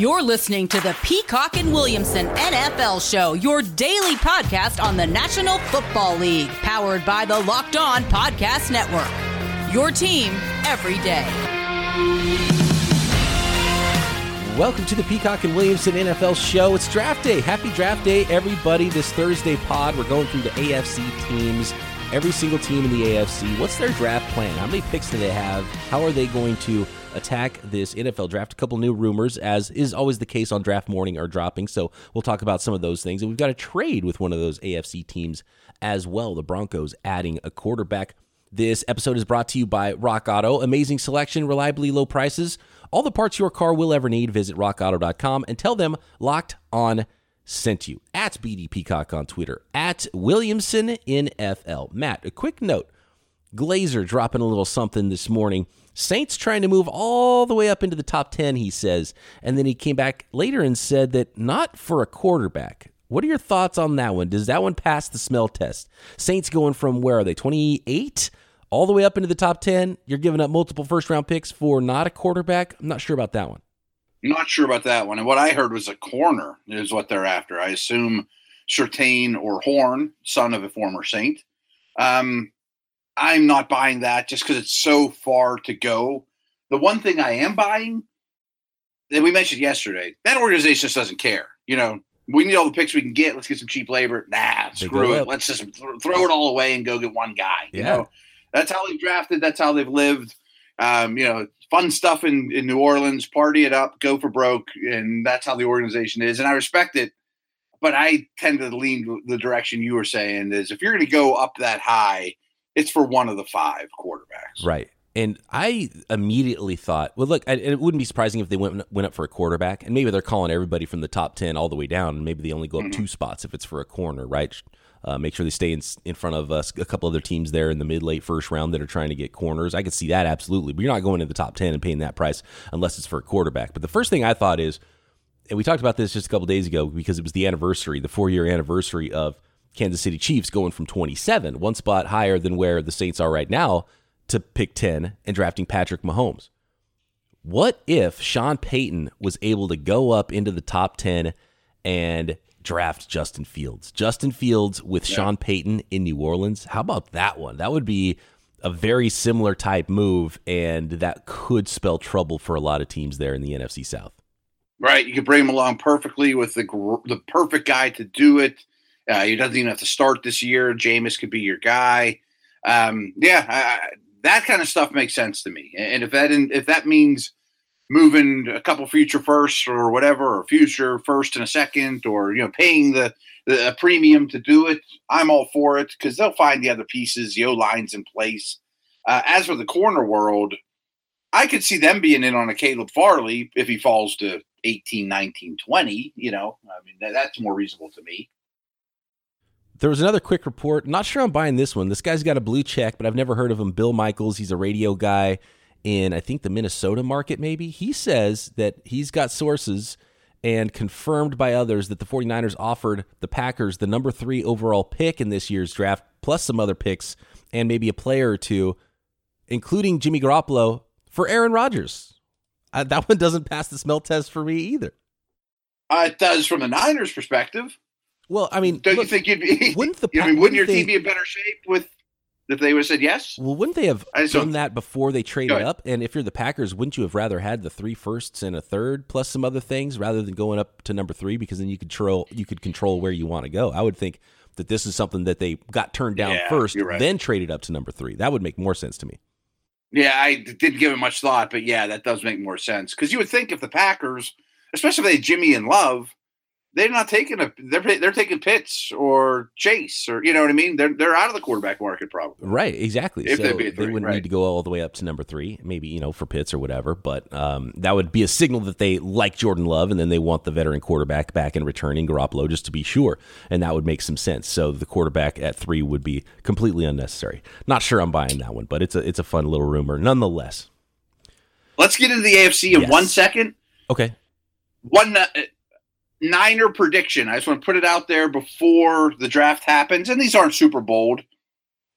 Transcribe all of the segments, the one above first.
You're listening to the Peacock and Williamson NFL Show, your daily podcast on the National Football League, powered by the Locked On Podcast Network. Your team every day. Welcome to the Peacock and Williamson NFL Show. It's draft day. Happy draft day, everybody. This Thursday pod, we're going through the AFC teams. Every single team in the AFC. What's their draft plan? How many picks do they have? How are they going to attack this NFL draft. A couple new rumors, as is always the case on draft morning, are dropping. So we'll talk about some of those things. And we've got a trade with one of those AFC teams as well. The Broncos adding a quarterback. This episode is brought to you by Rock Auto. Amazing selection, reliably low prices. All the parts your car will ever need. Visit rockauto.com and tell them locked on sent you. At BD Peacock on Twitter. At Williamson NFL. Matt, a quick note. Glazer dropping a little something this morning Saints trying to move all the way up into the top 10, he says. And then he came back later and said that not for a quarterback. What are your thoughts on that one? Does that one pass the smell test? Saints going from where are they? 28 all the way up into the top 10. You're giving up multiple first round picks for not a quarterback. I'm not sure about that one. Not sure about that one. And what I heard was a corner is what they're after. I assume Surtain or Horn, son of a former Saint. Um, I'm not buying that just because it's so far to go. The one thing I am buying that we mentioned yesterday, that organization just doesn't care. You know, we need all the picks we can get. Let's get some cheap labor. Nah, screw it. Up. Let's just throw it all away and go get one guy. Yeah. You know, that's how they've drafted. That's how they've lived. Um, you know, fun stuff in, in New Orleans, party it up, go for broke. And that's how the organization is. And I respect it. But I tend to lean the direction you were saying is if you're going to go up that high – it's for one of the five quarterbacks. Right. And I immediately thought, well, look, it wouldn't be surprising if they went went up for a quarterback, and maybe they're calling everybody from the top ten all the way down, and maybe they only go up mm-hmm. two spots if it's for a corner, right? Uh, make sure they stay in, in front of us, a couple other teams there in the mid late first round that are trying to get corners. I could see that absolutely, but you're not going to the top ten and paying that price unless it's for a quarterback. But the first thing I thought is, and we talked about this just a couple days ago because it was the anniversary, the four year anniversary of Kansas City Chiefs going from 27, one spot higher than where the Saints are right now, to pick 10 and drafting Patrick Mahomes. What if Sean Payton was able to go up into the top 10 and draft Justin Fields? Justin Fields with yeah. Sean Payton in New Orleans. How about that one? That would be a very similar type move, and that could spell trouble for a lot of teams there in the NFC South. Right, you could bring him along perfectly with the the perfect guy to do it. Uh, he doesn't even have to start this year. Jameis could be your guy. Um, yeah, I, that kind of stuff makes sense to me. And if that if that means moving a couple future firsts or whatever, or future first and a second, or you know, paying the, the a premium to do it, I'm all for it because they'll find the other pieces, the O lines in place. Uh, as for the corner world, I could see them being in on a Caleb Farley if he falls to 18, 19, 20. You know, I mean, that, that's more reasonable to me. There was another quick report. Not sure I'm buying this one. This guy's got a blue check, but I've never heard of him. Bill Michaels. He's a radio guy in, I think, the Minnesota market, maybe. He says that he's got sources and confirmed by others that the 49ers offered the Packers the number three overall pick in this year's draft, plus some other picks and maybe a player or two, including Jimmy Garoppolo, for Aaron Rodgers. Uh, that one doesn't pass the smell test for me either. Uh, it does from the Niners' perspective. Well, I mean, don't look, you think you'd be? Wouldn't the? I mean, wouldn't, your they, team be in better shape with if they would have said yes? Well, wouldn't they have done that before they traded up? And if you're the Packers, wouldn't you have rather had the three firsts and a third plus some other things rather than going up to number three because then you could control you could control where you want to go. I would think that this is something that they got turned down yeah, first, right. then traded up to number three. That would make more sense to me. Yeah, I didn't give it much thought, but yeah, that does make more sense because you would think if the Packers, especially if they had Jimmy and Love, they're not taking a they're they're taking Pitts or Chase or you know what I mean. They're they're out of the quarterback market probably. Right, exactly. If so they, they wouldn't right. need to go all the way up to number three, maybe you know for Pitts or whatever. But um, that would be a signal that they like Jordan Love, and then they want the veteran quarterback back and returning Garoppolo just to be sure, and that would make some sense. So the quarterback at three would be completely unnecessary. Not sure I'm buying that one, but it's a it's a fun little rumor nonetheless. Let's get into the AFC in yes. one second. Okay. One. Uh, Niner prediction. I just want to put it out there before the draft happens. And these aren't super bold.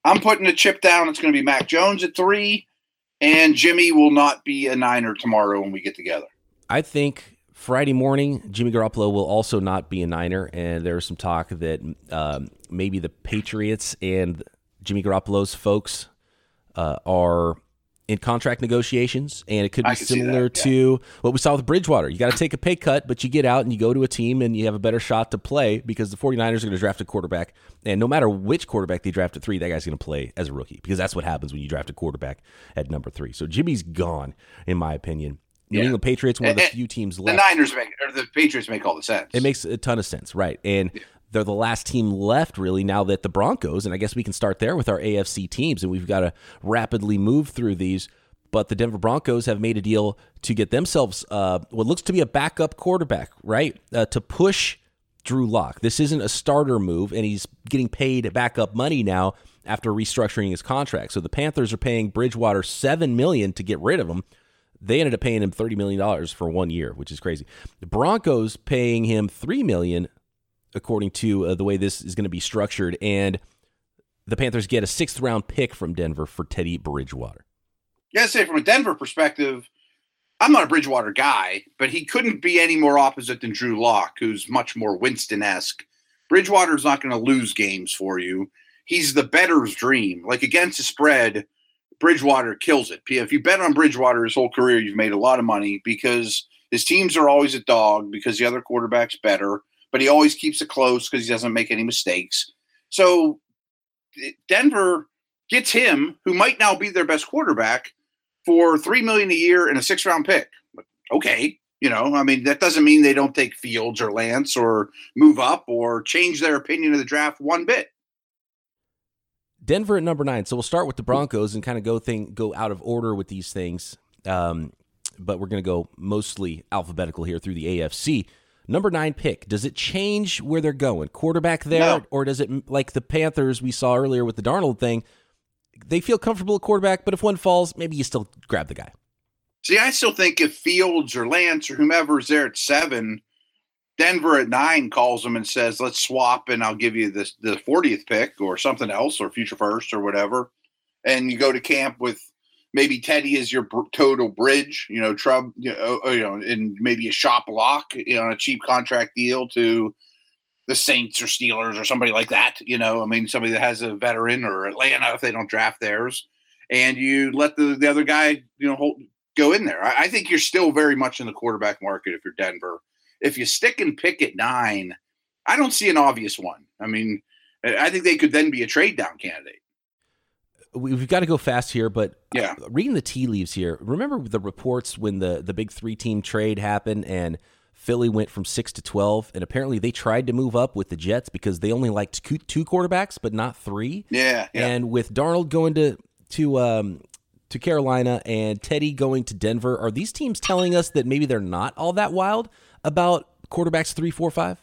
I'm putting a chip down. It's going to be Mac Jones at three, and Jimmy will not be a Niner tomorrow when we get together. I think Friday morning, Jimmy Garoppolo will also not be a Niner, and there's some talk that um, maybe the Patriots and Jimmy Garoppolo's folks uh, are in contract negotiations, and it could be similar that, yeah. to what we saw with Bridgewater. You got to take a pay cut, but you get out and you go to a team and you have a better shot to play because the 49ers are going to draft a quarterback. And no matter which quarterback they draft at three, that guy's going to play as a rookie because that's what happens when you draft a quarterback at number three. So Jimmy's gone, in my opinion. New yeah. England Patriots, one of the few teams left. The Niners make, or the Patriots make all the sense. It makes a ton of sense, right? And yeah they're the last team left really now that the Broncos, and I guess we can start there with our AFC teams, and we've got to rapidly move through these. But the Denver Broncos have made a deal to get themselves uh, what looks to be a backup quarterback, right? Uh, to push Drew Lock. This isn't a starter move, and he's getting paid backup money now after restructuring his contract. So the Panthers are paying Bridgewater seven million to get rid of him. They ended up paying him thirty million dollars for one year, which is crazy. The Broncos paying him three million according to uh, the way this is going to be structured. And the Panthers get a sixth round pick from Denver for Teddy Bridgewater. Yeah, say from a Denver perspective, I'm not a Bridgewater guy, but he couldn't be any more opposite than Drew Lock, who's much more Winston esque. Bridgewater's not going to lose games for you. He's the bettor's dream. Like against the spread, Bridgewater kills it. If you bet on Bridgewater his whole career, you've made a lot of money because his teams are always a dog because the other quarterback's better but he always keeps it close because he doesn't make any mistakes. So Denver gets him, who might now be their best quarterback, for three million a year and a six round pick. Okay, you know, I mean that doesn't mean they don't take Fields or Lance or move up or change their opinion of the draft one bit. Denver at number nine. So we'll start with the Broncos and kind of go thing go out of order with these things. Um, but we're going to go mostly alphabetical here through the AFC. Number nine pick, does it change where they're going? Quarterback there, no. or does it, like the Panthers we saw earlier with the Darnold thing, they feel comfortable at quarterback, but if one falls, maybe you still grab the guy? See, I still think if Fields or Lance or whomever is there at seven, Denver at nine calls them and says, let's swap and I'll give you this, the 40th pick or something else or future first or whatever. And you go to camp with maybe Teddy is your total bridge, you know, Trub, you know, uh, you know, and maybe a shop lock, you know, a cheap contract deal to the Saints or Steelers or somebody like that. You know, I mean, somebody that has a veteran or Atlanta if they don't draft theirs, and you let the the other guy, you know, hold, go in there. I, I think you're still very much in the quarterback market if you're Denver. If you stick and pick at nine, I don't see an obvious one. I mean, I think they could then be a trade down candidate we've got to go fast here, but uh, yeah, reading the tea leaves here. Remember the reports when the the big three team trade happened and Philly went from six to twelve, and apparently they tried to move up with the Jets because they only liked two quarterbacks, but not three. Yeah, yeah. and with Darnold going to to um, to Carolina and Teddy going to Denver, are these teams telling us that maybe they're not all that wild about quarterbacks three, four, five?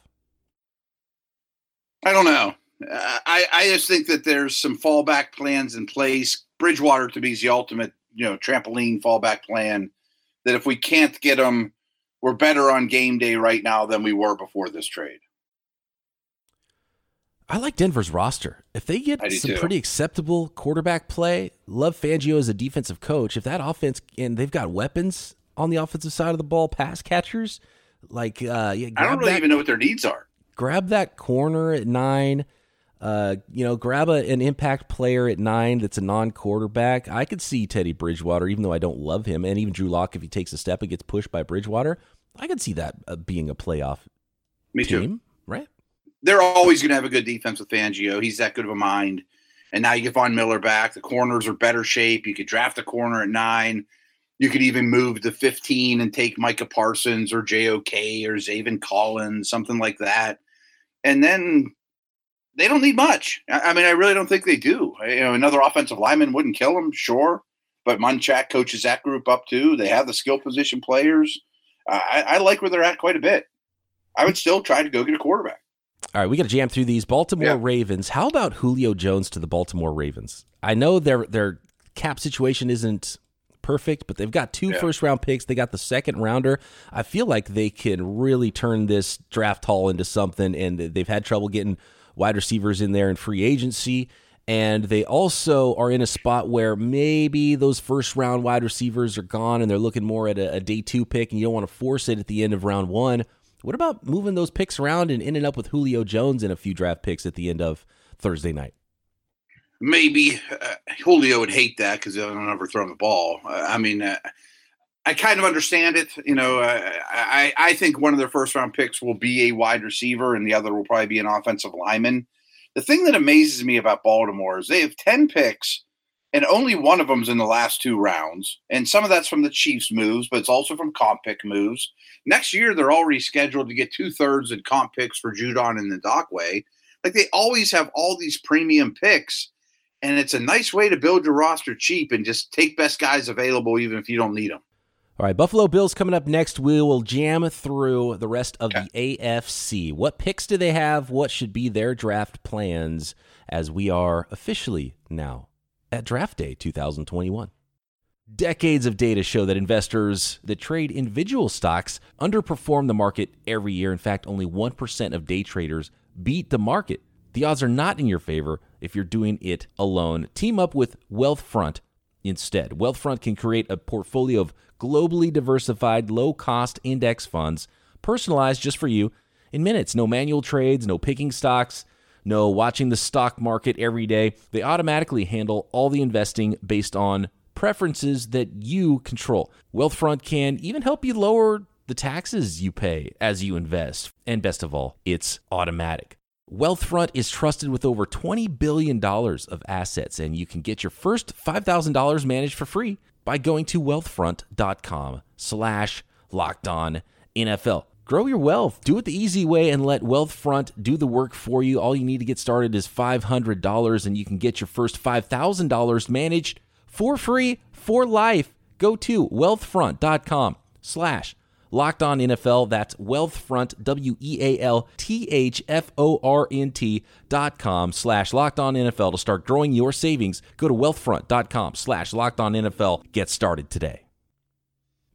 I don't know. I, I just think that there's some fallback plans in place. Bridgewater to be the ultimate, you know, trampoline fallback plan. That if we can't get them, we're better on game day right now than we were before this trade. I like Denver's roster. If they get some too. pretty acceptable quarterback play, love Fangio as a defensive coach. If that offense and they've got weapons on the offensive side of the ball, pass catchers, like uh, yeah, I don't really that, even know what their needs are. Grab that corner at nine uh, you know, grab a, an impact player at nine that's a non-quarterback. I could see Teddy Bridgewater, even though I don't love him, and even Drew Lock if he takes a step and gets pushed by Bridgewater. I could see that uh, being a playoff Me team, too. right? They're always going to have a good defense with Fangio. He's that good of a mind. And now you get Von Miller back. The corners are better shape. You could draft a corner at nine. You could even move to 15 and take Micah Parsons or JOK or Zaven Collins, something like that. And then they don't need much. I, mean, I really don't think they do. You know, another offensive lineman wouldn't kill them, sure, but Munchak coaches that group up too. They have the skill position players. Uh, I, I, like where they're at quite a bit. I would still try to go get a quarterback. All right, we got to jam through these Baltimore yeah. Ravens. How about Julio Jones to the Baltimore Ravens? I know their their cap situation isn't perfect, but they've got two yeah. first round picks. They got the second rounder. I feel like they can really turn this draft haul into something, and they've had trouble getting wide receivers in there in free agency. And they also are in a spot where maybe those first round wide receivers are gone and they're looking more at a, a day two pick and you don't want to force it at the end of round one. What about moving those picks around and ending up with Julio Jones and a few draft picks at the end of Thursday night? Maybe uh, Julio would hate that because he'll never throw him the ball. Uh, I mean, uh, I kind of understand it. You know, uh, I I think one of their first round picks will be a wide receiver, and the other will probably be an offensive lineman. The thing that amazes me about Baltimore is they have ten picks, and only one of them's in the last two rounds. And some of that's from the Chiefs' moves, but it's also from comp pick moves. Next year, they're already scheduled to get two thirds in comp picks for Judon and Ngakoue. Like they always have all these premium picks, and it's a nice way to build your roster cheap and just take best guys available, even if you don't need them. All right, Buffalo Bills coming up next. We will jam through the rest of okay. the AFC. What picks do they have? What should be their draft plans as we are officially now at draft day 2021? Decades of data show that investors that trade individual stocks underperform the market every year. In fact, only 1% of day traders beat the market. The odds are not in your favor if you're doing it alone. Team up with Wealthfront instead. Wealthfront can create a portfolio of globally diversified, low cost index funds, personalized just for you in minutes. No manual trades, no picking stocks, no watching the stock market every day. They automatically handle all the investing based on preferences that you control. Wealthfront can even help you lower the taxes you pay as you invest. And best of all, it's automatic. Wealthfront is trusted with over $20 billion of assets, and you can get your first $5,000 managed for free by going to wealthfront.com slash locked on NFL. Grow your wealth. Do it the easy way and let Wealthfront do the work for you. All you need to get started is $500 and you can get your first $5,000 managed for free for life. Go to wealthfront.com slash Locked On NFL. That's Wealthfront, W E A L T H F O R N T dot com slash Locked On NFL to start growing your savings. Go to wealthfront.com slash Locked On NFL. Get started today.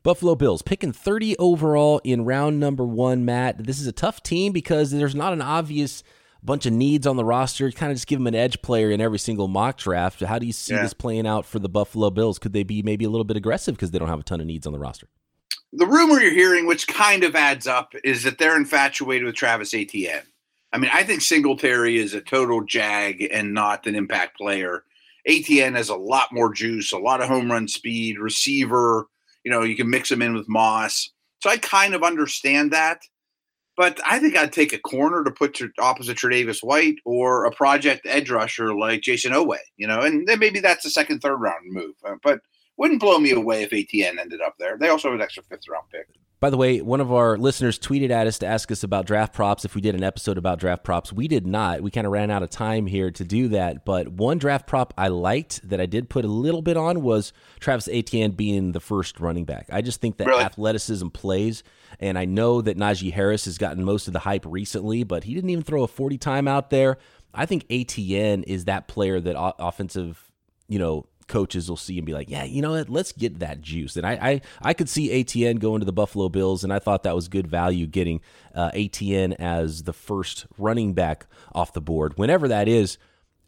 Buffalo Bills picking 30 overall in round number one, Matt. This is a tough team because there's not an obvious bunch of needs on the roster. Kind of just give them an edge player in every single mock draft. How do you see yeah. this playing out for the Buffalo Bills? Could they be maybe a little bit aggressive because they don't have a ton of needs on the roster? The rumor you're hearing, which kind of adds up, is that they're infatuated with Travis Etienne. I mean, I think Singletary is a total jag and not an impact player. Etienne has a lot more juice, a lot of home run speed, receiver. You know, you can mix him in with Moss. So I kind of understand that. But I think I'd take a corner to put to opposite Tre'Davious White or a project edge rusher like Jayson Oweh, you know, and then maybe that's a second, third round move. Uh, but wouldn't blow me away if Etienne ended up there. They also have an extra fifth round pick. By the way, one of our listeners tweeted at us to ask us about draft props if we did an episode about draft props. We did not. We kind of ran out of time here to do that. But one draft prop I liked that I did put a little bit on was Travis Etienne being the first running back. I just think that really? athleticism plays. And I know that Najee Harris has gotten most of the hype recently, but he didn't even throw a 40 time out there. I think Etienne is that player that offensive, you know, coaches will see and be like, yeah, you know what? Let's get that juice. And I, I, I could see Etienne going to the Buffalo Bills, and I thought that was good value getting uh, Etienne as the first running back off the board, whenever that is.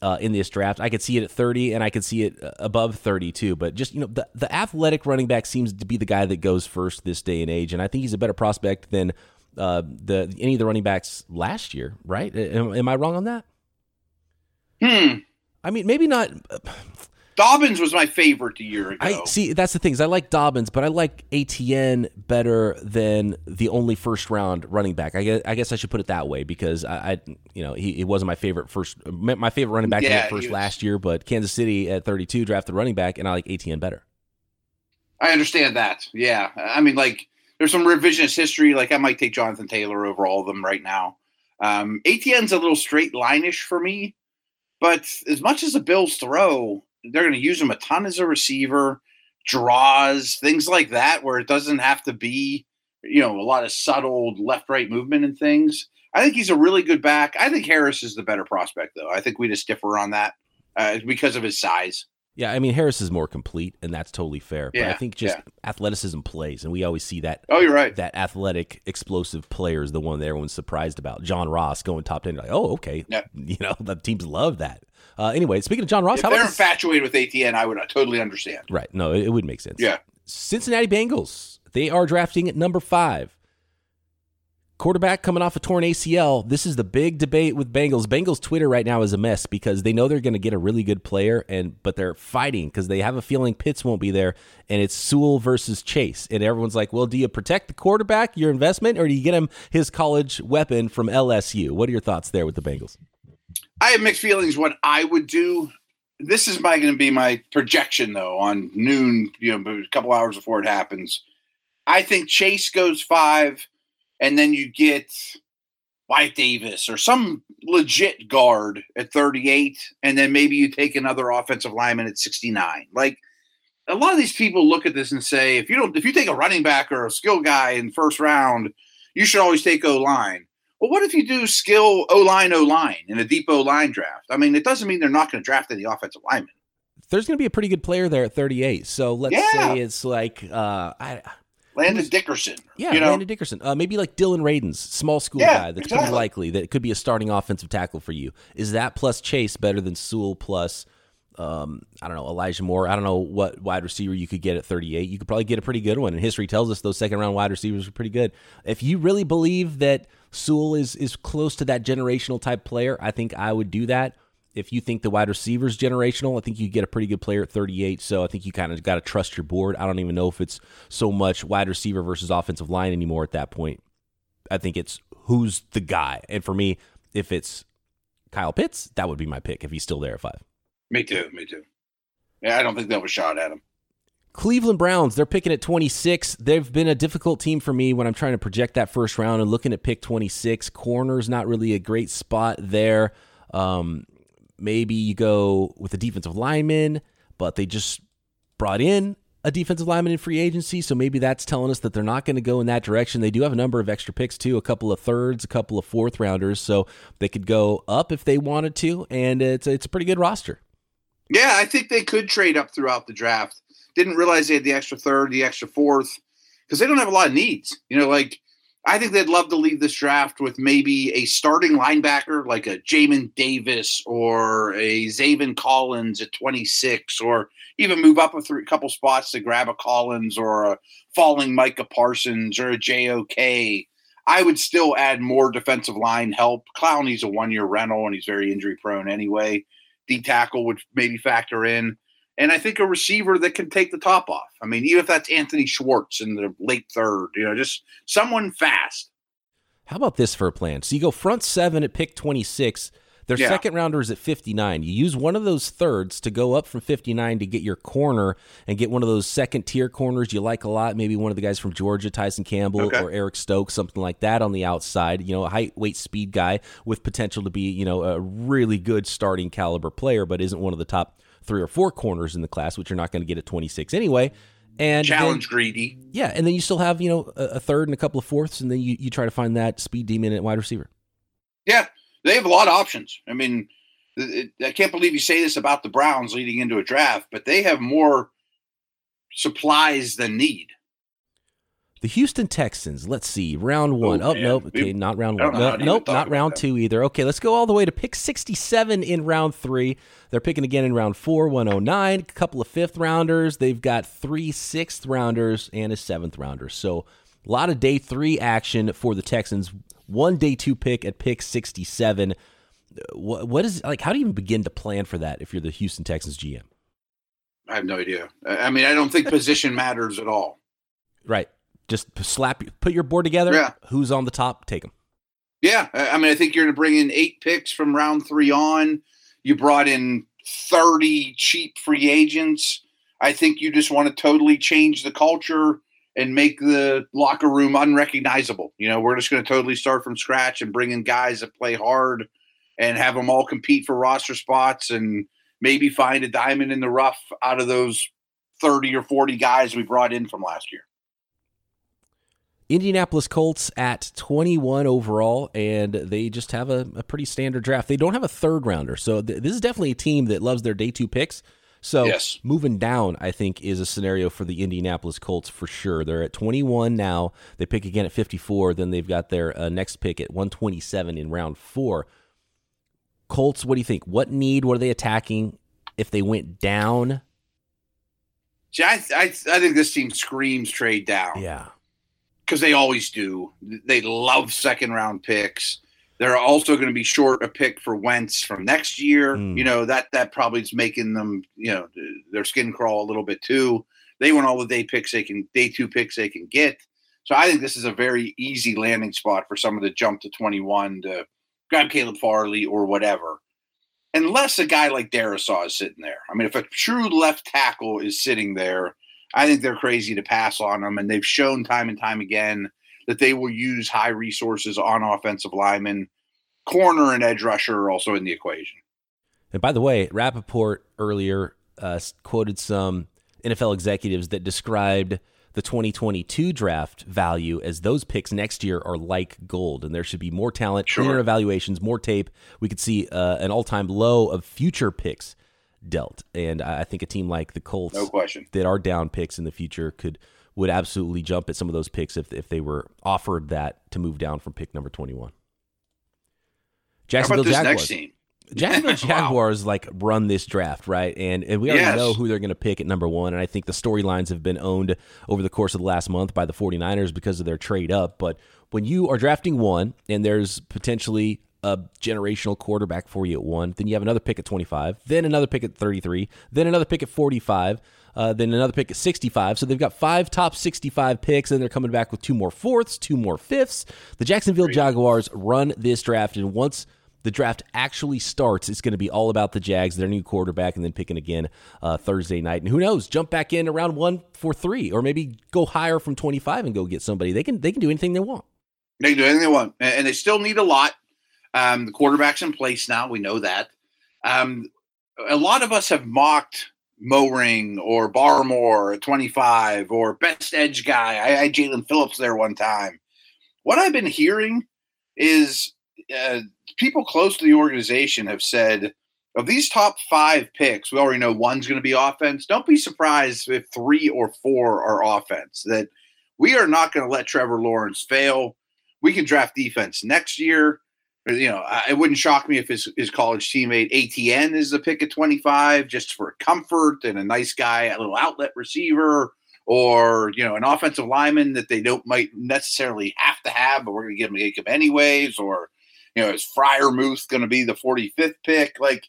Uh, in this draft, I could see it at 30, and I could see it uh, above 30 too. But just you know, the the athletic running back seems to be the guy that goes first this day and age, and I think he's a better prospect than uh, the any of the running backs last year. Right? Am, am I wrong on that? Hmm. I mean, maybe not. Dobbins was my favorite a year ago. I see. That's the thing is I like Dobbins, but I like Etienne better than the only first round running back. I guess I, guess I should put it that way because I, I you know, he, he, wasn't my favorite first. My favorite running back yeah, first last year, but Kansas City at 32 drafted running back, and I like Etienne better. I understand that. Yeah, I mean, like there's some revisionist history. Like I might take Jonathan Taylor over all of them right now. Um, Etienne's a little straight lineish for me, but as much as the Bills throw, they're going to use him a ton as a receiver, draws, things like that, where it doesn't have to be, you know, a lot of subtle left right movement and things. I think he's a really good back. I think Harris is the better prospect, though. I think we just differ on that uh, because of his size. Yeah, I mean Harris is more complete, and that's totally fair. But yeah, I think just yeah. athleticism plays, and we always see that. Oh, you're right. That athletic, explosive player is the one that everyone's surprised about. John Ross going top ten, like, oh, okay, yeah. you know the teams love that. Uh, anyway, speaking of John Ross, if how they're about infatuated with Etienne, I would totally understand. Right. No, it, it would make sense. Yeah. Cincinnati Bengals. They are drafting at number five. Quarterback coming off a torn ACL. This is the big debate with Bengals. Bengals Twitter right now is a mess because they know they're going to get a really good player, and but they're fighting because they have a feeling Pitts won't be there, and it's Sewell versus Chase, and everyone's like, "Well, do you protect the quarterback, your investment, or do you get him his college weapon from LSU?" What are your thoughts there with the Bengals? I have mixed feelings. What I would do. This is my going to be my projection though on noon. You know, a couple hours before it happens. I think Chase goes five, and then you get Wyatt Davis or some legit guard at 38, and then maybe you take another offensive lineman at 69. Like a lot of these people look at this and say, if you don't, if you take a running back or a skill guy in first round, you should always take O line. Well, what if you do skill O line, O line in a deep O line draft? I mean, it doesn't mean they're not going to draft any offensive lineman. There's going to be a pretty good player there at 38. So let's Yeah. say it's like uh, I, Landon Dickerson. Yeah, you know, Landon Dickerson. Uh, maybe like Dillon Radunz, small school Yeah, guy. That's pretty likely that it could be a starting offensive tackle for you. Is that plus Chase better than Sewell plus, um, I don't know, Elijah Moore? I don't know what wide receiver you could get at 38. You could probably get a pretty good one. And history tells us those second round wide receivers are pretty good. If you really believe that Sewell is is close to that generational type player, I think I would do that. If you think the wide receiver's generational, I think you get a pretty good player at 38. So I think you kind of got to trust your board. I don't even know if it's so much wide receiver versus offensive line anymore at that point. I think it's who's the guy. And for me, if it's Kyle Pitts, that would be my pick if he's still there at five. Me too, me too. Yeah, I don't think that was shot at him. Cleveland Browns, they're picking at 26. They've been a difficult team for me when I'm trying to project that first round and looking at pick 26. Corner's not really a great spot there. Um, maybe you go with a defensive lineman, but they just brought in a defensive lineman in free agency, so maybe that's telling us that they're not going to go in that direction. They do have a number of extra picks too, a couple of thirds, a couple of fourth rounders, so they could go up if they wanted to, and it's it's a pretty good roster. Yeah, I think they could trade up throughout the draft. Didn't realize they had the extra third, the extra fourth, because they don't have a lot of needs. You know, like I think they'd love to leave this draft with maybe a starting linebacker like a Jamin Davis or a Zaven Collins at 26, or even move up a three, couple spots to grab a Collins or a falling Micah Parsons or a JOK. I would still add more defensive line help. Clowney's a one year rental and he's very injury prone anyway. D tackle would maybe factor in. And I think a receiver that can take the top off. I mean, even if that's Anthony Schwartz in the late third, you know, just someone fast. How about this for a plan? So you go front seven at pick 26. Their Yeah. second rounder is at 59. You use one of those thirds to go up from 59 to get your corner and get one of those second tier corners you like a lot. Maybe one of the guys from Georgia, Tyson Campbell Okay. or Eric Stokes, something like that on the outside. You know, a height, weight, speed guy with potential to be, you know, a really good starting caliber player, but isn't one of the top three or four corners in the class, which you're not going to get at 26 anyway. And then- Challenge greedy. yeah, and then you still have you know a, a third and a couple of fourths, and then you, you try to find that speed demon at wide receiver. Yeah, they have a lot of options. I mean, it, I can't believe you say this about the Browns leading into a draft, but they have more supplies than need. The Houston Texans. Let's see, round one. Oh, Oh, nope. Okay, not round one. No, how to even nope, not round them. two either. Okay, let's go all the way to pick 67 in round three. They're picking again in round four, 109. A couple of fifth rounders. They've got three sixth rounders and a seventh rounder. So a lot of day three action for the Texans. One day two pick at pick 67. What, what is like? How do you even begin to plan for that if you're the Houston Texans GM? I have no idea. I mean, I don't think position matters at all. Right. Just slap, put your board together. Yeah. Who's on the top? Take them. Yeah, I I mean, I think you're going to bring in eight picks from round three on. You brought in 30 cheap free agents. I think you just want to totally change the culture and make the locker room unrecognizable. You know, we're just going to totally start from scratch and bring in guys that play hard and have them all compete for roster spots and maybe find a diamond in the rough out of those 30 or 40 guys we brought in from last year. Indianapolis Colts at 21 overall, and they just have a, a pretty standard draft. They don't have a third rounder, so th- this is definitely a team that loves their day two picks. So Yes. moving down, I think, is a scenario for the Indianapolis Colts for sure. They're at 21 now. They pick again at 54. Then they've got their uh, next pick at 127 in round four. Colts, what do you think? What need? What are they attacking? If they went down, See, I, I, I think this team screams trade down. yeah, because they always do. They love second round picks. They're also going to be short a pick for Wentz from next year. Mm. You know that that probably is making them you know their skin crawl a little bit too. They want all the day picks they can, day two picks they can get. So I think this is a very easy landing spot for someone to jump to twenty one to grab Caleb Farley or whatever. Unless a guy like Darrisaw is sitting there. I mean, if a true left tackle is sitting there, I think they're crazy to pass on them. And they've shown time and time again that they will use high resources on offensive linemen. Corner and edge rusher are also in the equation. And by the way, Rappaport earlier uh, quoted some NFL executives that described the 2022 draft value as those picks next year are like gold, and there should be more talent, Sure. cleaner evaluations, more tape. We could see uh, an all-time low of future picks dealt, and I I think a team like the Colts No question. that are down picks in the future could would absolutely jump at some of those picks if if they were offered that to move down from pick number 21. How Jacksonville Jaguars. Jacksonville Wow. Jaguars like run this draft, right? And and we already Yes. know who they're going to pick at number 1 and I think the storylines have been owned over the course of the last month by the 49ers because of their trade up, but when you are drafting 1 and there's potentially a generational quarterback for you at 1, then you have another pick at 25, then another pick at 33, then another pick at 45, uh, then another pick at 65. So they've got five top 65 picks, and they're coming back with two more fourths, two more fifths. The Jacksonville Jaguars run this draft, and once the draft actually starts, it's going to be all about the Jags, their new quarterback, and then picking again uh, Thursday night. And who knows, jump back in around one for three, or maybe go higher from 25 and go get somebody. They can they can do anything they want. They can do anything they want, and and they still need a lot. Um, the quarterback's in place now. We know that. Um, a lot of us have mocked Moring or Barmore at 25 or best edge guy. I had Jaelan Phillips there one time. What I've been hearing is uh, people close to the organization have said of these top five picks, we already know one's going to be offense. Don't be surprised if three or four are offense. That we are not going to let Trevor Lawrence fail. We can draft defense next year. You know, it wouldn't shock me if his, his college teammate Etienne is the pick at 25 just for comfort and a nice guy, a little outlet receiver, or, you know, an offensive lineman that they don't might necessarily have to have, but we're going to give him Jacob anyways, or, you know, is Freiermuth going to be the 45th pick? Like,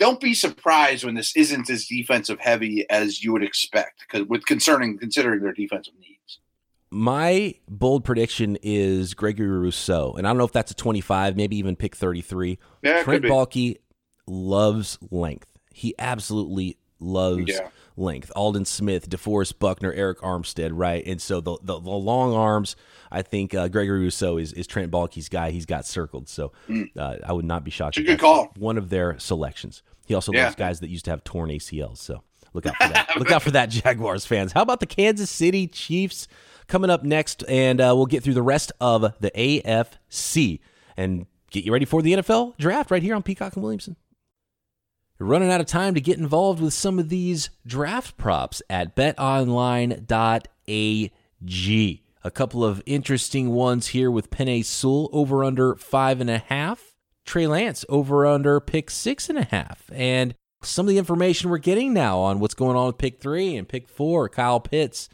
don't be surprised when this isn't as defensive heavy as you would expect, because with concerning considering their defensive needs. My bold prediction is Gregory Rousseau, and I don't know if that's a 25, maybe even pick 33. Yeah, Trent. Baalke loves length. He absolutely loves Yeah. length. Aldon Smith, DeForest Buckner, Arik Armstead, right? And so the the, the long arms, I think uh, Gregory Rousseau is, is Trent Baalke's guy. He's got circled, so uh, I would not be shocked. It's a good call. One of their selections. He also Yeah. loves guys that used to have torn ACLs. So look out for that. look out for that, Jaguars fans. How about the Kansas City Chiefs coming up next? And uh, we'll get through the rest of the AFC and get you ready for the NFL draft right here on Peacock and Williamson. You're running out of time to get involved with some of these draft props at betonline.ag. A couple of interesting ones here with Penei Sewell over under five and a half. Trey Lance over under pick six and a half. And some of the information we're getting now on what's going on with pick three and pick four. Kyle Pitts,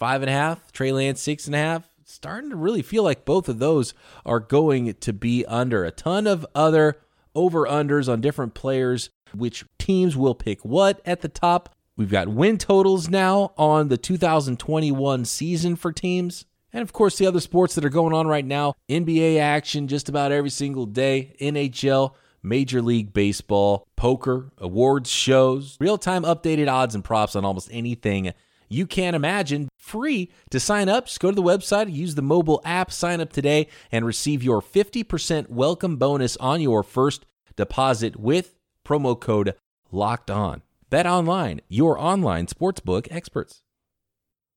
five and a half. Trey Lance, six and a half. Starting to really feel like both of those are going to be under. A ton of other over unders on different players, which teams will pick what at the top. We've got win totals now on the 2021 season for teams. And of course, the other sports that are going on right now NBA action just about every single day, NHL, Major League Baseball, poker, awards shows, real time updated odds and props on almost anything you can't imagine. Free to sign up. Just go to the website, use the mobile app, sign up today, and receive your 50% welcome bonus on your first deposit with promo code locked on. Bet online, your online sportsbook experts.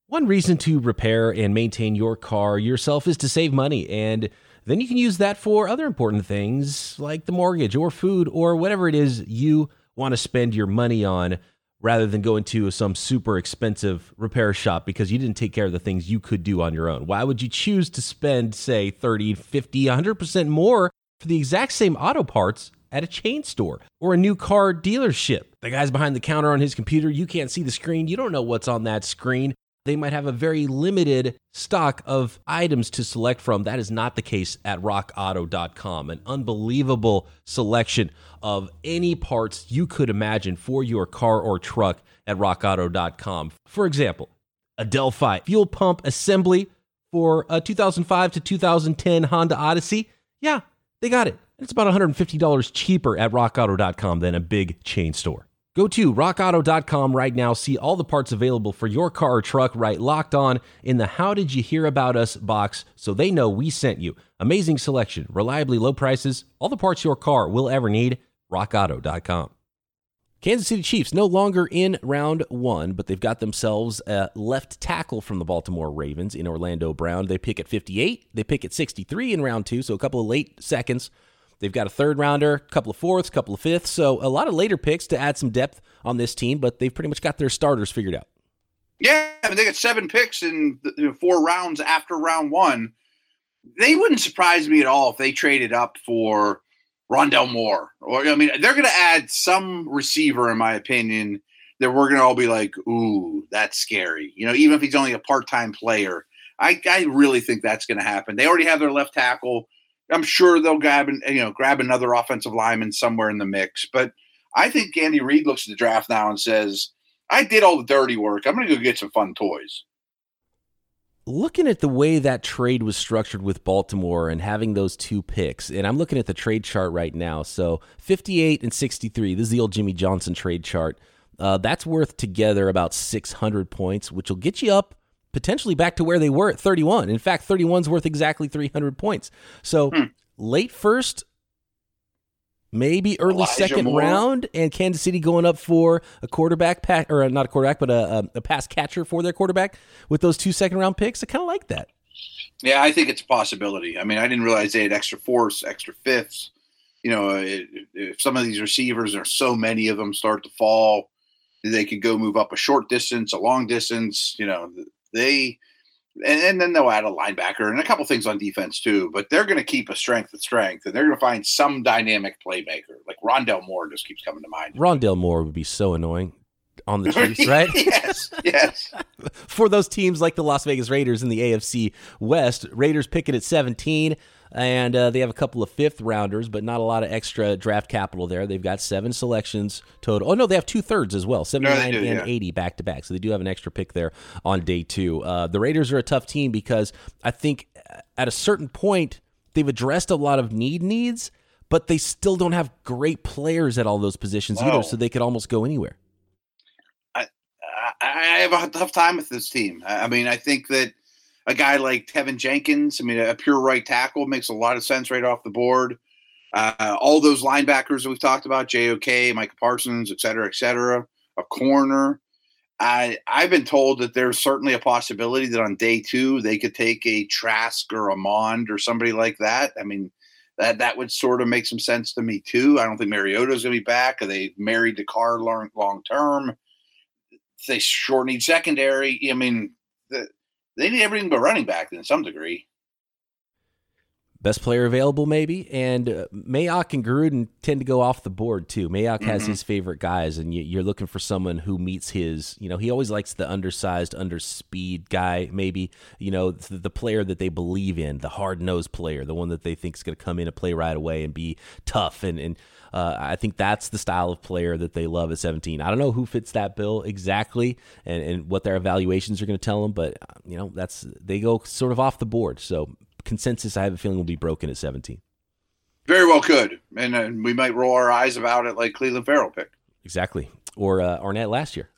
One reason to repair and maintain your car yourself is to save money, and then you can use that for other important things like the mortgage or food or whatever it is you want to spend your money on rather than going to some super expensive repair shop because you didn't take care of the things you could do on your own. Why would you choose to spend, say, 30, 50, 100% more for the exact same auto parts at a chain store or a new car dealership. The guy's behind the counter on his computer. You can't see the screen. You don't know what's on that screen. They might have a very limited stock of items to select from. That is not the case at rockauto.com. An unbelievable selection of any parts you could imagine for your car or truck at rockauto.com. For example, a Delphi fuel pump assembly for a 2005 to 2010 Honda Odyssey. Yeah, they got it. It's about $150 cheaper at rockauto.com than a big chain store. Go to rockauto.com right now, see all the parts available for your car or truck right locked on in the How Did You Hear About Us box so they know we sent you. Amazing selection, reliably low prices, all the parts your car will ever need. RockAuto.com. Kansas City Chiefs no longer in round one, but they've got themselves a left tackle from the Baltimore Ravens in Orlando Brown. They pick at 58, they pick at 63 in round two, so a couple of late seconds. They've got a third rounder, a couple of fourths, a couple of fifths, so a lot of later picks to add some depth on this team, but they've pretty much got their starters figured out. Yeah, I mean, they got seven picks in four rounds after round one. They wouldn't surprise me at all if they traded up for Rondale Moore. Or I mean, they're going to add some receiver, in my opinion, that we're going to all be like, "Ooh, that's scary." You know, even if he's only a part-time player, I, I really think that's going to happen. They already have their left tackle. I'm sure they'll grab an, you know grab another offensive lineman somewhere in the mix. But I think Andy Reid looks at the draft now and says, "I did all the dirty work. I'm going to go get some fun toys." looking at the way that trade was structured with Baltimore and having those two picks, and I'm looking at the trade chart right now. So 58 and 63, this is the old Jimmy Johnson trade chart. Uh, that's worth together about 600 points, which will get you up potentially back to where they were at 31. In fact, 31's worth exactly 300 points. So hmm. late first, maybe early Elijah second Moore. round, and Kansas City going up for a quarterback, pass, or not a quarterback, but a, a, pass catcher for their quarterback with those two second round picks. I kind of like that. Yeah, I think it's a possibility. I mean, I didn't realize they had extra fourths, extra fifths. You know, it, if some of these receivers, are so many of them, start to fall, they could go move up a short distance, a long distance. You know, they and, and, then they'll add a linebacker and a couple things on defense too. But they're going to keep a strength of strength, and they're going to find some dynamic playmaker. Like Rondale Moore just keeps coming to mind. Rondale Moore would be so annoying on the Chiefs, right? yes, yes. For those teams like the Las Vegas Raiders in the AFC West, Raiders pick it at 17 and uh, they have a couple of fifth rounders, but not a lot of extra draft capital there. They've got seven selections total. Oh no, they have two thirds as well, seventy nine no, and yeah. eighty back to back. So they do have an extra pick there on day two. Uh, the Raiders are a tough team because I think at a certain point they've addressed a lot of need needs, but they still don't have great players at all those positions Whoa. either. So they could almost go anywhere. I I have a tough time with this team. I mean, I think that a guy like Teven Jenkins. I mean, a pure right tackle makes a lot of sense right off the board. Uh, all those linebackers that we've talked about, JOK, Micah Parsons, et cetera, et cetera, a corner. I, I've been told that there's certainly a possibility that on day two they could take a Trask or a Mond or somebody like that. I mean, that that would sort of make some sense to me too. I don't think Mariota's going to be back. Are they married to Carr long, long term? They sure need secondary. I mean, the, they need everything but running back in some degree. Best player available, maybe, and uh, Mayock and Gruden tend to go off the board too. Mayock mm-hmm. has his favorite guys, and you, are looking for someone who meets his. You know, he always likes the undersized, underspeed guy. Maybe you know the, the player that they believe in, the hard nosed player, the one that they think is going to come in and play right away and be tough and and uh, I think that's the style of player that they love at 17. I don't know who fits that bill exactly and, and what their evaluations are going to tell them, but uh, you know that's they go sort of off the board. So consensus, I have a feeling will be broken at 17. Very well could, and uh, we might roll our eyes about it like Clelin Ferrell picked. Exactly, or uh, Arnette last year.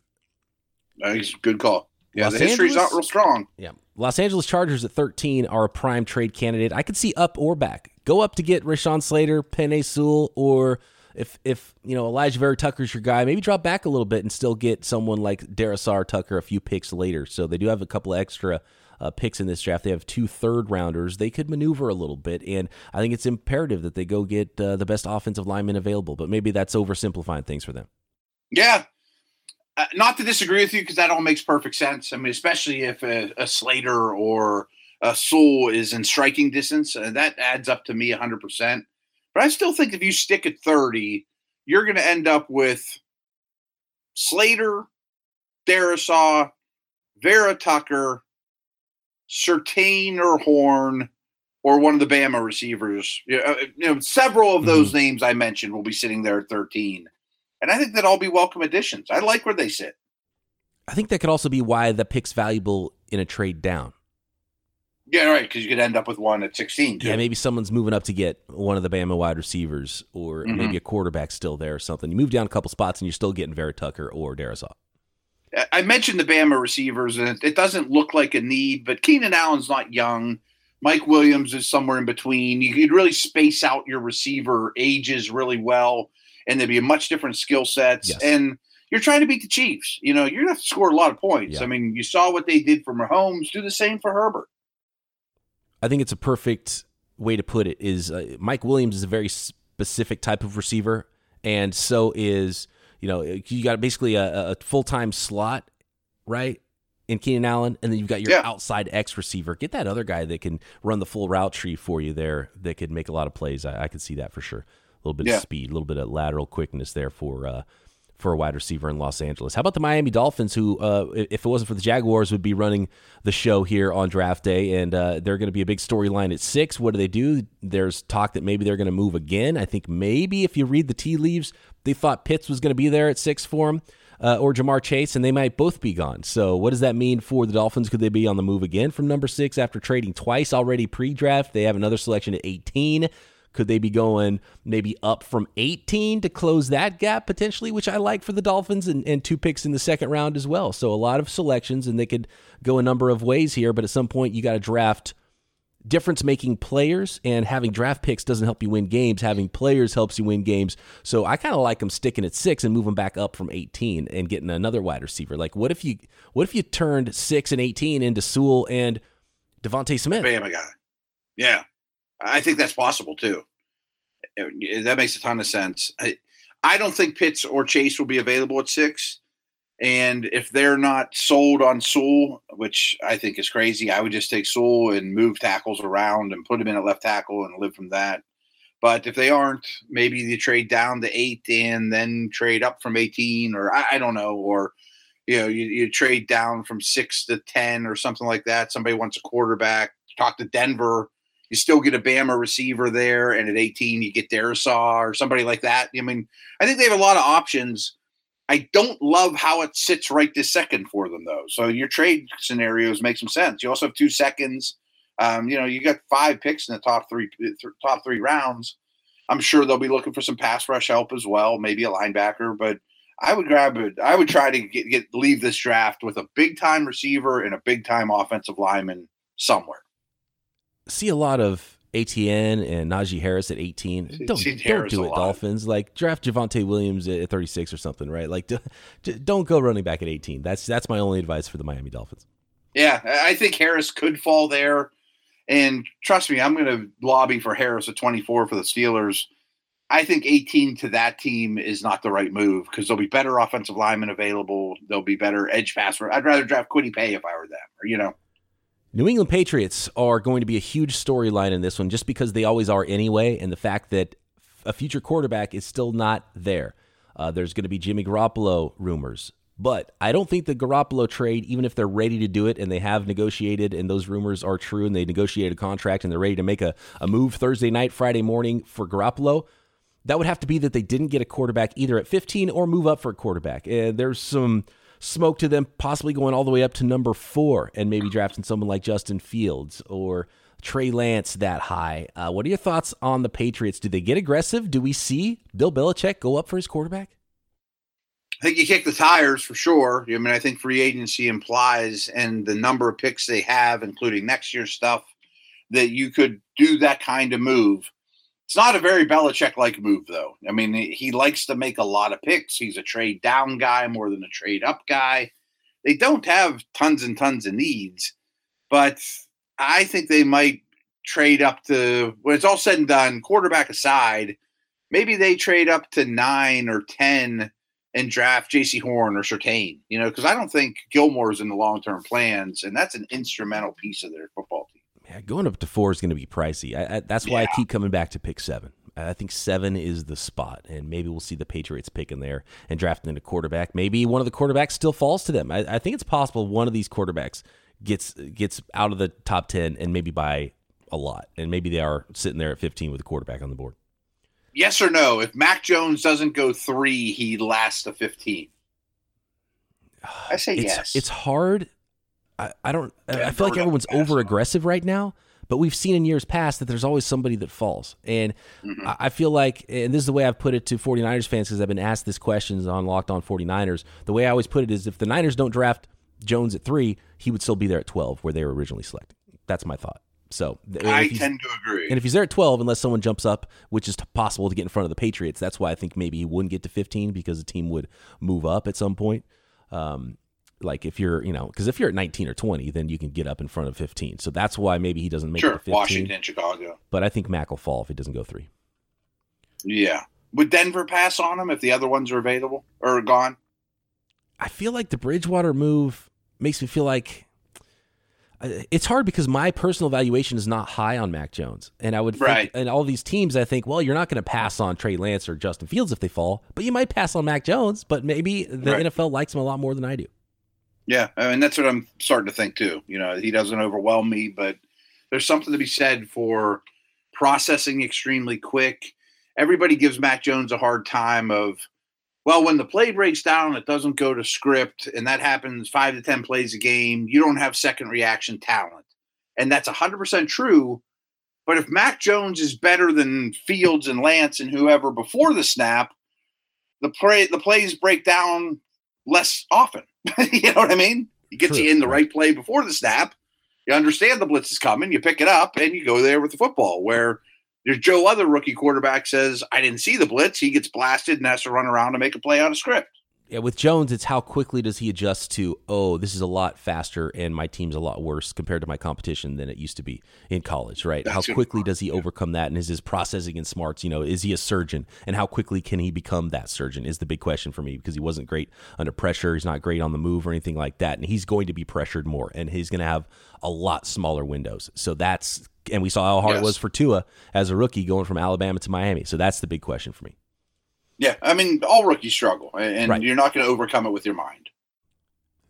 Nice, good call. Yeah, Los the history's Angeles, not real strong. Yeah, Los Angeles Chargers at 13 are a prime trade candidate. I could see up or back. Go up to get Rashawn Slater, Penei Sewell, or if if you know Alijah Vera Tucker's your guy, maybe drop back a little bit and still get someone like Darrisaw Tucker a few picks later. So they do have a couple of extra uh, picks in this draft. They have two third rounders. They could maneuver a little bit, and I think it's imperative that they go get uh, the best offensive lineman available. But maybe that's oversimplifying things for them. Yeah, uh, not to disagree with you because that all makes perfect sense. I mean, especially if a, a Slater or uh, Sewell is in striking distance, and that adds up to me 100%. But I still think if you stick at 30, you're going to end up with Slater, Darrisaw, Vera Tucker, Surtain or Horn, or one of the Bama receivers. You know, uh, you know several of those mm-hmm. names I mentioned will be sitting there at 13. And I think that all be welcome additions. I like where they sit. I think that could also be why the pick's valuable in a trade down. Yeah, right. Because you could end up with one at 16. Too. Yeah, maybe someone's moving up to get one of the Bama wide receivers, or mm-hmm. maybe a quarterback still there or something. You move down a couple spots and you're still getting Vera Tucker or Darrisaw. I mentioned the Bama receivers, and it doesn't look like a need, but Keenan Allen's not young. Mike Williams is somewhere in between. You could really space out your receiver ages really well, and there'd be a much different skill sets. Yes. And you're trying to beat the Chiefs. You know, you're going to to score a lot of points. Yeah. I mean, you saw what they did for Mahomes. Do the same for Herbert. I think it's a perfect way to put it. Is uh, Mike Williams is a very specific type of receiver, and so is you know you got basically a, a full time slot, right? In Keenan Allen, and then you've got your yeah. outside X receiver. Get that other guy that can run the full route tree for you there. That could make a lot of plays. I, I could see that for sure. A little bit yeah. of speed, a little bit of lateral quickness there for uh, for a wide receiver in Los Angeles. How about the Miami Dolphins, who, uh, if it wasn't for the Jaguars, would be running the show here on draft day, and uh, they're going to be a big storyline at six. What do they do? There's talk that maybe they're going to move again. I think maybe if you read the tea leaves, they thought Pitts was going to be there at six for them. Uh, or Ja'Marr Chase, and they might both be gone. So, what does that mean for the Dolphins? Could they be on the move again from number six after trading twice already pre draft? They have another selection at 18. Could they be going maybe up from 18 to close that gap potentially, which I like for the Dolphins, and, and two picks in the second round as well? So a lot of selections, and they could go a number of ways here, but at some point you got to draft difference making players and having draft picks doesn't help you win games. Having players helps you win games. So i kind of like them sticking at six and moving back up from 18 and getting another wide receiver. Like what if you what if you turned six and 18 into sewell and devonta smith? Bam guy. Yeah I think that's possible too. Uh, that makes a ton of sense. I, I don't think Pitts or Chase will be available at six. And if they're not sold on Sewell, which I think is crazy, I would just take Sewell and move tackles around and put him in at left tackle and live from that. But if they aren't, maybe you trade down to eight and then trade up from 18, or I, I don't know, or you know, you, you, trade down from six to 10 or something like that. Somebody wants a quarterback, talk to Denver you still get a Bama receiver there, and at 18 you get Darrisaw or somebody like that. I mean, I think they have a lot of options. I don't love how it sits right this second for them though. So your trade scenarios make some sense. You also have two seconds. Um, you know, you got five picks in the top three th- top three rounds. I'm sure they'll be looking for some pass rush help as well, maybe a linebacker. But I would grab it. I would try to get, get leave this draft with a big time receiver and a big time offensive lineman somewhere see a lot of Etienne and Najee Harris at 18. Don't, don't do it, Dolphins. Like draft Javonte Williams at 36 or something, right? Like don't go running back at 18. That's that's my only advice for the Miami Dolphins. Yeah, I think Harris could fall there. And trust me, I'm going to lobby for Harris at 24 for the Steelers. I think 18 to that team is not the right move because there'll be better offensive linemen available. There'll be better edge passer. I'd rather draft Kwity Paye if I were them, or you know. New England Patriots are going to be a huge storyline in this one just because they always are anyway, and the fact that a future quarterback is still not there. Uh, there's going to be Jimmy Garoppolo rumors, but I don't think the Garoppolo trade, even if they're ready to do it and they have negotiated and those rumors are true and they negotiated a contract and they're ready to make a, a move Thursday night, Friday morning for Garoppolo, that would have to be that they didn't get a quarterback either at 15 or move up for a quarterback. And there's some smoke to them possibly going all the way up to number four and maybe drafting someone like Justin Fields or Trey Lance that high. Uh, what are your thoughts on the Patriots? Do they get aggressive? Do we see Bill Belichick go up for his quarterback? I think you kick the tires for sure. I mean, I think free agency implies, and the number of picks they have, including next year's stuff, that you could do that kind of move. It's not a very Belichick like move, though. I mean, he likes to make a lot of picks. He's a trade down guy more than a trade up guy. They don't have tons and tons of needs, but I think they might trade up to, when it's all said and done, quarterback aside, maybe they trade up to nine or 10 and draft Jaycee Horn or Surtain, you know, because I don't think Gilmore's in the long term plans, and that's an instrumental piece of their football team yeah, going up to four is going to be pricey. I, I, that's why yeah. I keep coming back to pick seven. I think seven is the spot, and maybe we'll see the Patriots picking there and drafting a quarterback. Maybe one of the quarterbacks still falls to them. I, I think it's possible one of these quarterbacks gets gets out of the top ten and maybe by a lot, and maybe they are sitting there at fifteen with a quarterback on the board. Yes or no? If Mac Jones doesn't go three, he lasts to fifteen. I say it's, yes. It's hard. I, I don't. I feel like everyone's over aggressive right now. But we've seen in years past that there's always somebody that falls. And mm-hmm. I feel like, and this is the way I've put it to 49ers fans because I've been asked this questions on Locked On 49ers. The way I always put it is if the Niners don't draft Jones at three, he would still be there at 12 where they were originally selected. That's my thought. So I tend to agree. And if he's there at 12, unless someone jumps up, which is possible to get in front of the Patriots, that's why I think maybe he wouldn't get to 15 because the team would move up at some point. Um, like if you're, you know, because if you're at 19 or 20, then you can get up in front of 15. So that's why maybe he doesn't make sure, it to 15. Washington, Chicago. But I think Mac will fall if he doesn't go three. Yeah. Would Denver pass on him if the other ones are available or gone? I feel like the Bridgewater move makes me feel like uh, it's hard because my personal valuation is not high on Mac Jones, and I would think, right. and all these teams, I think, well, you're not going to pass on Trey Lance or Justin Fields if they fall, but you might pass on Mac Jones. But maybe the right. NFL likes him a lot more than I do. Yeah, I mean that's what I'm starting to think too. You know, he doesn't overwhelm me, but there's something to be said for processing extremely quick. Everybody gives Mac Jones a hard time of, well, when the play breaks down, it doesn't go to script, and that happens five to ten plays a game. You don't have second reaction talent, and that's 100 percent true. But if Mac Jones is better than Fields and Lance and whoever before the snap, the play the plays break down less often. you know what I mean? He gets True. you in the right play before the snap. You understand the blitz is coming. You pick it up and you go there with the football. Where there's Joe, other rookie quarterback says, "I didn't see the blitz." He gets blasted and has to run around to make a play on a script yeah, with Jones, it's how quickly does he adjust to, oh, this is a lot faster and my team's a lot worse compared to my competition than it used to be in college, right? That's how quickly does he overcome that? And is his processing and smarts, you know, is he a surgeon? And how quickly can he become that surgeon is the big question for me because he wasn't great under pressure. He's not great on the move or anything like that. And he's going to be pressured more and he's going to have a lot smaller windows. So that's, and we saw how hard yes. it was for Tua as a rookie going from Alabama to Miami. So that's the big question for me. Yeah, I mean, all rookies struggle, and right. you're not going to overcome it with your mind.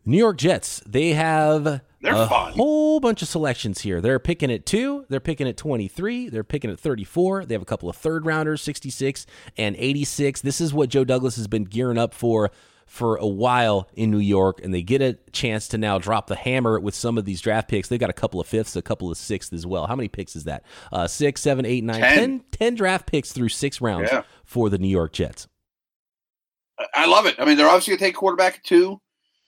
New York Jets, they have They're a fun. whole bunch of selections here. They're picking at two, they're picking at 23, they're picking at 34. They have a couple of third rounders, 66 and 86. This is what Joe Douglas has been gearing up for for a while in New York, and they get a chance to now drop the hammer with some of these draft picks. They've got a couple of fifths, a couple of sixths as well. How many picks is that? Uh, six, seven, eight, nine, ten. ten, ten draft picks through six rounds yeah. For the New York Jets. I love it. I mean, they're obviously going to take quarterback too.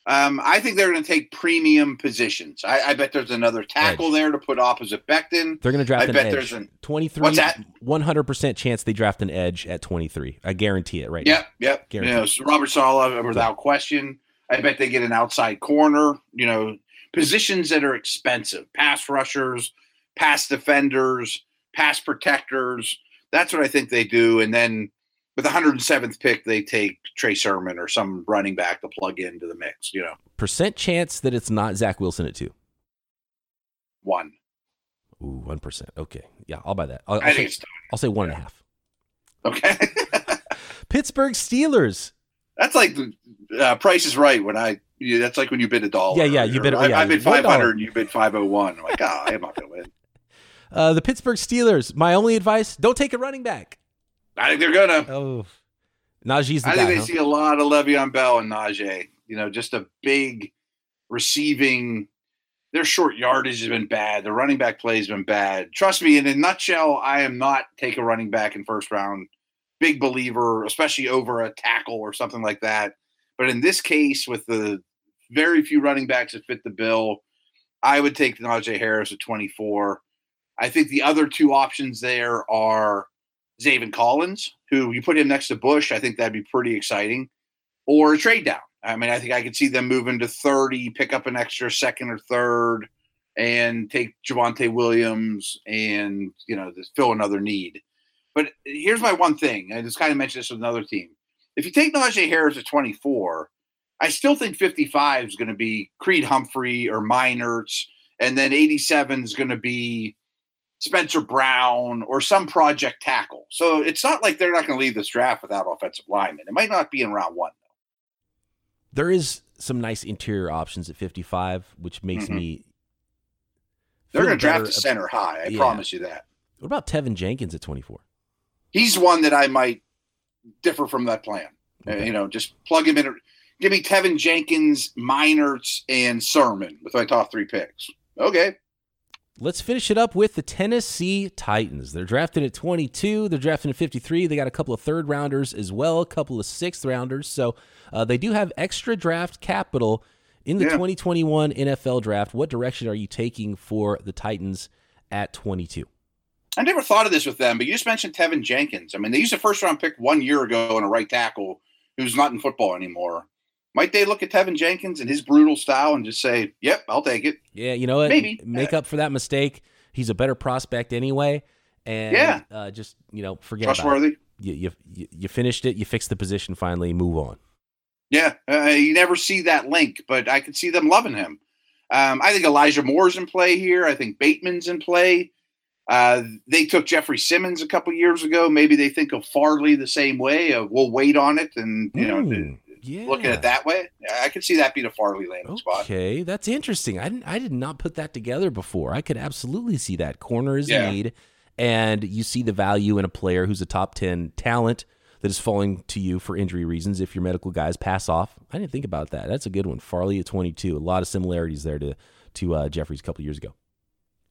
Um, I think they're going to take premium positions. I, I, bet there's another tackle edge. there to put opposite Becton. They're going to draft I an bet edge. There's an, 23. What's that? 100% chance they draft an edge at 23. I guarantee it right yep, now. Yep, yep. You know, so Robert Saleh, without question. I bet they get an outside corner, you know, positions that are expensive. Pass rushers, pass defenders, pass protectors. That's what I think they do. And then with the 107th pick, they take Trey Sermon or some running back to plug into the mix, you know. Percent chance that it's not Zach Wilson at two? One. Ooh, 1%. Okay. Yeah, I'll buy that. I'll, I'll say, I'll say one and a half. Okay. Pittsburgh Steelers. That's like the uh, price is right when I, yeah, that's like when you bid a dollar. Yeah, yeah, you bid, I, yeah, I bid 500 and you bid 501. I'm like, oh, I'm not going to win. Uh, the Pittsburgh Steelers, my only advice don't take a running back. I think they're gonna. Oh, Najee's the I guy, think they huh? see a lot of Le'Veon Bell and Najee. You know, just a big receiving. Their short yardage has been bad. The running back play has been bad. Trust me, in a nutshell, I am not take a running back in first round. Big believer, especially over a tackle or something like that. But in this case, with the very few running backs that fit the bill, I would take Najee Harris at 24. I think the other two options there are Zaven Collins, who you put him next to Bush, I think that'd be pretty exciting, or a trade down. I mean, I think I could see them moving to 30, pick up an extra second or third, and take Javonte Williams and, you know, fill another need. But here's my one thing. I just kind of mentioned this with another team. If you take Najee Harris at 24, I still think 55 is going to be Creed Humphrey or Meinerz, and then 87 is going to be Spencer Brown or some project tackle. So it's not like they're not going to leave this draft without offensive linemen. It might not be in round one. Though. There is some nice interior options at 55, which makes Mhm. me. They're going to draft a center high. I Yeah. promise you that. What about Teven Jenkins at 24? He's one that I might differ from that plan. Uh, Okay. you know, just plug him in. Give me Teven Jenkins, Meinerz, and Sermon with my top three picks. Okay. Let's finish it up with the Tennessee Titans. They're drafted at 22. They're drafted at 53. They got a couple of third rounders as well, a couple of sixth rounders. So uh, they do have extra draft capital in the Yeah. 2021 NFL draft. What direction are you taking for the Titans at 22? I never thought of this with them, but you just mentioned Teven Jenkins. I mean, they used a first round pick one year ago on a right tackle who's not in football anymore. Might they look at Teven Jenkins and his brutal style and just say, "Yep, I'll take it." Yeah, you know what? Maybe. Make up for that mistake. He's a better prospect anyway. And Yeah. uh, just, you know, forget about it. Trustworthy. You, you, you- you finished it. You fixed the position finally. Move on. Yeah, uh, you never see that link, but I could see them loving him. Um, I think Elijah Moore's in play here. I think Bateman's in play. Uh, they took Jeffrey Simmons a couple years ago. Maybe they think of Farley the same way. Of, we'll wait on it, and you know, Mm, yeah. looking at it that way, I could see that being a Farley landing spot. Okay, that's interesting. I didn't, I did not put that together before. I could absolutely see that. Corner is Yeah. and you see the value in a player who's a top 10 talent that is falling to you for injury reasons if your medical guys pass off. I didn't think about that. That's a good one. Farley at 22. A lot of similarities there to, to uh, Jeffries a couple years ago.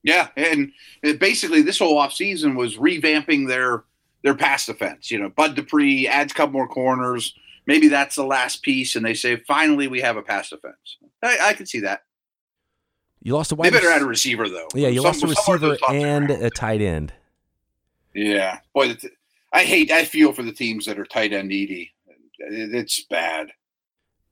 Yeah, and basically this whole offseason was revamping their their pass defense. You know, Bud Dupree adds a couple more corners. Maybe that's the last piece, and they say finally we have a pass defense. I, I could see that. You lost a They better add a receiver though. Yeah, you Some- lost a receiver those top three and a tight end. Yeah, boy, t- I hate. I feel for the teams that are tight end needy. It's bad.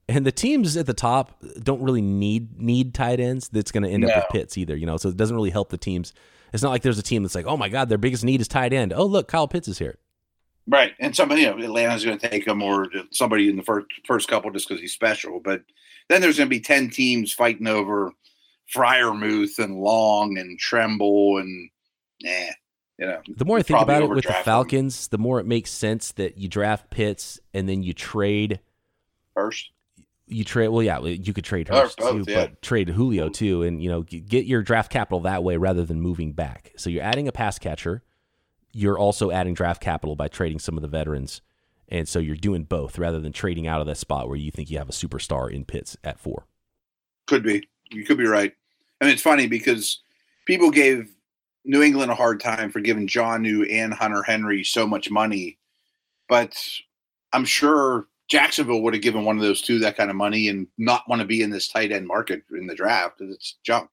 And the teams at the top don't really need need tight ends. That's going to end up with Pitts either, you know. So it doesn't really help the teams. It's not like there's a team that's like, oh my god, their biggest need is tight end. Oh look, Kyle Pitts is here. Right, and somebody, you know, Atlanta's going to take him, or somebody in the first first couple just because he's special. But then there's going to be ten teams fighting over Freiermuth and Long and Tremble and, eh, you know. The more I think about it with the Falcons, the more it makes sense that you draft Pitts and then you trade. first. You trade. Well, yeah, you could trade Hurst both, too, yeah. but trade Julio too, and you know get your draft capital that way rather than moving back. So you're adding a pass catcher. You're also adding draft capital by trading some of the veterans, and so you're doing both rather than trading out of that spot where you think you have a superstar in Pitts at four. Could be. You could be right. I mean, it's funny because people gave New England a hard time for giving Jonnu and Hunter Henry so much money, but I'm sure Jacksonville would have given one of those two that kind of money and not want to be in this tight end market in the draft. because It's junk.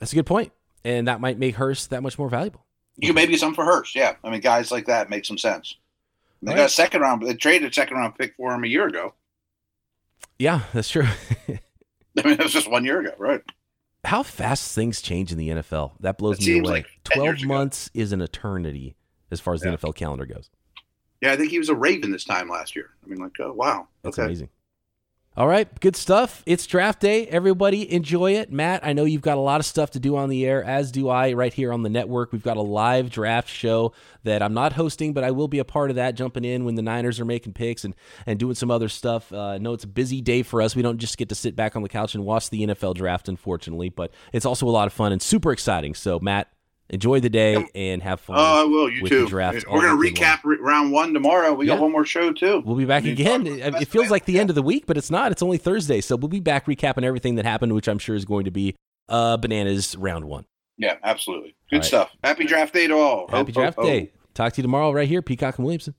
That's a good point, and that might make Hurst that much more valuable. You maybe some for Hurst. Yeah, I mean, guys like that make some sense. They Right. got a second round. They traded a second round pick for him a year ago. Yeah, that's true. I mean, that was just one year ago, right? How fast things change in the NFL. That blows It me away. like Twelve years ago. months is an eternity as far as the NFL calendar goes. Yeah, I think he was a Raven this time last year. I mean, like, oh wow, That's okay. amazing. All right, good stuff. It's draft day. Everybody enjoy it. Matt, I know you've got a lot of stuff to do on the air, as do I right here on the network. We've got a live draft show that I'm not hosting, but I will be a part of that, jumping in when the Niners are making picks and, and doing some other stuff. Uh, I know it's a busy day for us. We don't just get to sit back on the couch and watch the NFL draft, unfortunately, but it's also a lot of fun and super exciting. So, Matt, enjoy the day and have fun. Oh, I will. You with too. the draft We're going to recap r- round one tomorrow. We Yeah. got one more show too. We'll be back We again. It, it feels way. like the end of the week, but it's not. It's only Thursday, so we'll be back recapping everything that happened, which I'm sure is going to be uh, bananas round one. Yeah, absolutely. Good All right. stuff. Happy draft day to all. Happy Ho, ho, draft ho. day. Talk to you tomorrow right here, Peacock and Williamson.